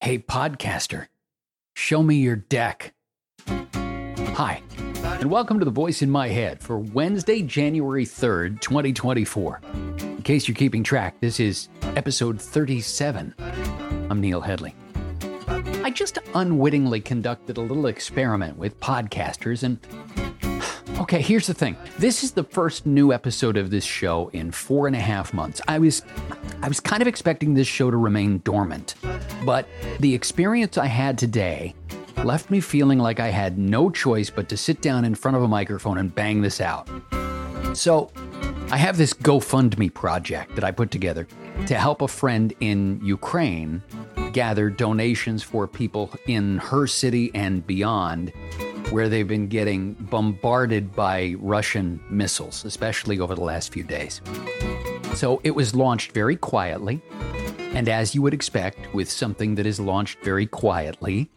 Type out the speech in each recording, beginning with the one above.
Hey, podcaster, show me your deck. Hi, and welcome to The Voice in My Head for Wednesday, January 3rd, 2024. In case you're keeping track, this is episode 37. I'm Neil Headley. I just unwittingly conducted a little experiment with podcasters and Okay, here's the thing. This is the first new episode of this show in four and a half months. I was I was kind of expecting this show to remain dormant, but the experience I had today left me feeling like I had no choice but to sit down in front of a microphone and bang this out. So, I have this GoFundMe project that I put together to help a friend in Ukraine gather donations for people in her city and beyond where they've been getting bombarded by Russian missiles, especially over the last few days. So it was launched very quietly. And as you would expect with something that is launched very quietly,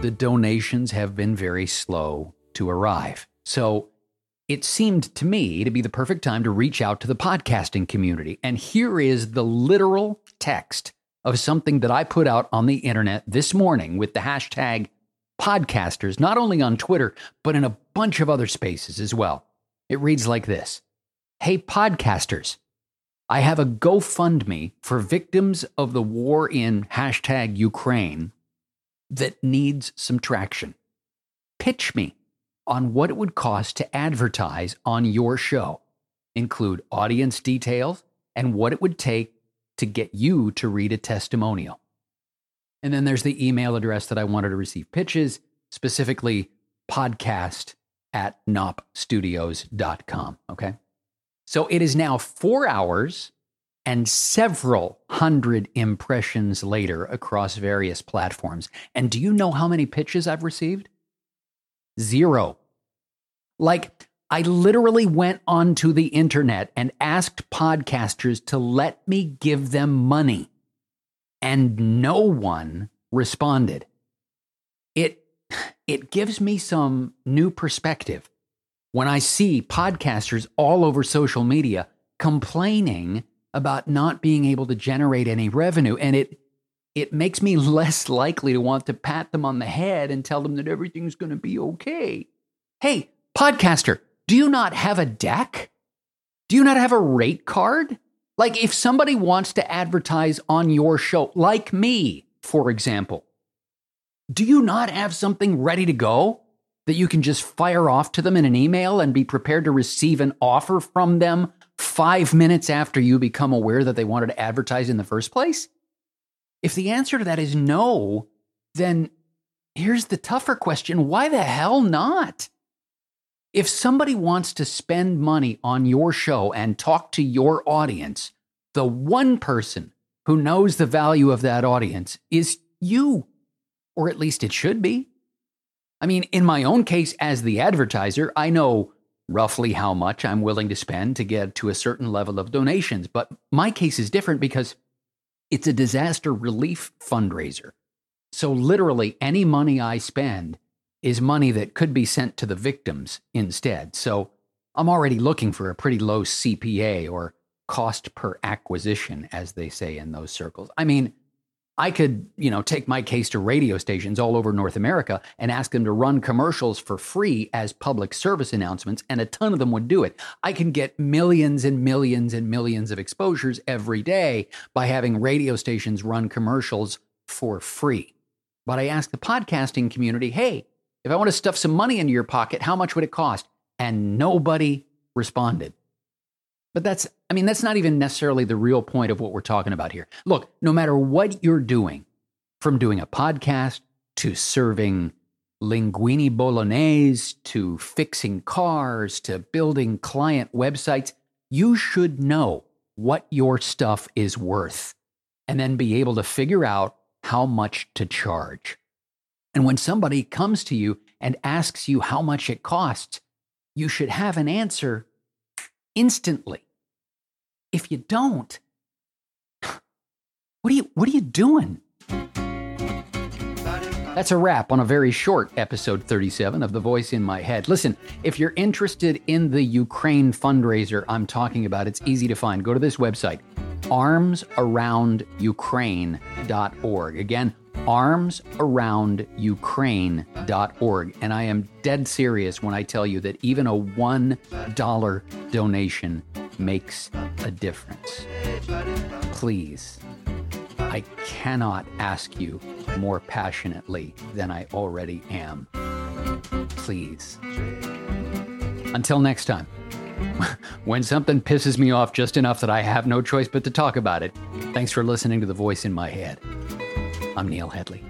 the donations have been very slow to arrive. So it seemed to me to be the perfect time to reach out to the podcasting community. And here is the literal text of something that I put out on the internet this morning with the hashtag podcasters, not only on Twitter, but in a bunch of other spaces as well. It reads like this Hey, podcasters, I have a GoFundMe for victims of the war in hashtag Ukraine that needs some traction. Pitch me on what it would cost to advertise on your show. Include audience details and what it would take to get you to read a testimonial. And then there's the email address that I wanted to receive pitches, specifically podcast at nopstudios.com. Okay. So it is now four hours and several hundred impressions later across various platforms. And do you know how many pitches I've received? Zero. Like, I literally went onto the internet and asked podcasters to let me give them money and no one responded. It it gives me some new perspective when I see podcasters all over social media complaining about not being able to generate any revenue and it it makes me less likely to want to pat them on the head and tell them that everything's going to be okay. Hey, podcaster, do you not have a deck? Do you not have a rate card? Like if somebody wants to advertise on your show, like me, for example, do you not have something ready to go that you can just fire off to them in an email and be prepared to receive an offer from them five minutes after you become aware that they wanted to advertise in the first place? If the answer to that is no, then here's the tougher question why the hell not? If somebody wants to spend money on your show and talk to your audience, the one person who knows the value of that audience is you, or at least it should be. I mean, in my own case as the advertiser, I know roughly how much I'm willing to spend to get to a certain level of donations, but my case is different because it's a disaster relief fundraiser. So, literally, any money I spend is money that could be sent to the victims instead. So I'm already looking for a pretty low CPA or cost per acquisition, as they say in those circles. I mean, I could, you know, take my case to radio stations all over North America and ask them to run commercials for free as public service announcements, and a ton of them would do it. I can get millions and millions and millions of exposures every day by having radio stations run commercials for free. But I ask the podcasting community, hey, if I want to stuff some money into your pocket, how much would it cost? And nobody responded. But that's, I mean, that's not even necessarily the real point of what we're talking about here. Look, no matter what you're doing, from doing a podcast to serving linguini bolognese to fixing cars to building client websites, you should know what your stuff is worth and then be able to figure out how much to charge. And when somebody comes to you and asks you how much it costs, you should have an answer instantly. If you don't, what are you what are you doing? That's a wrap on a very short episode 37 of The Voice in My Head. Listen, if you're interested in the Ukraine fundraiser I'm talking about, it's easy to find. Go to this website, armsaroundukraine.org. Again, armsaroundukraine.org. And I am dead serious when I tell you that even a $1 donation makes a difference. Please, I cannot ask you more passionately than I already am. Please. Until next time, when something pisses me off just enough that I have no choice but to talk about it, thanks for listening to The Voice in My Head. I'm Neil Headley.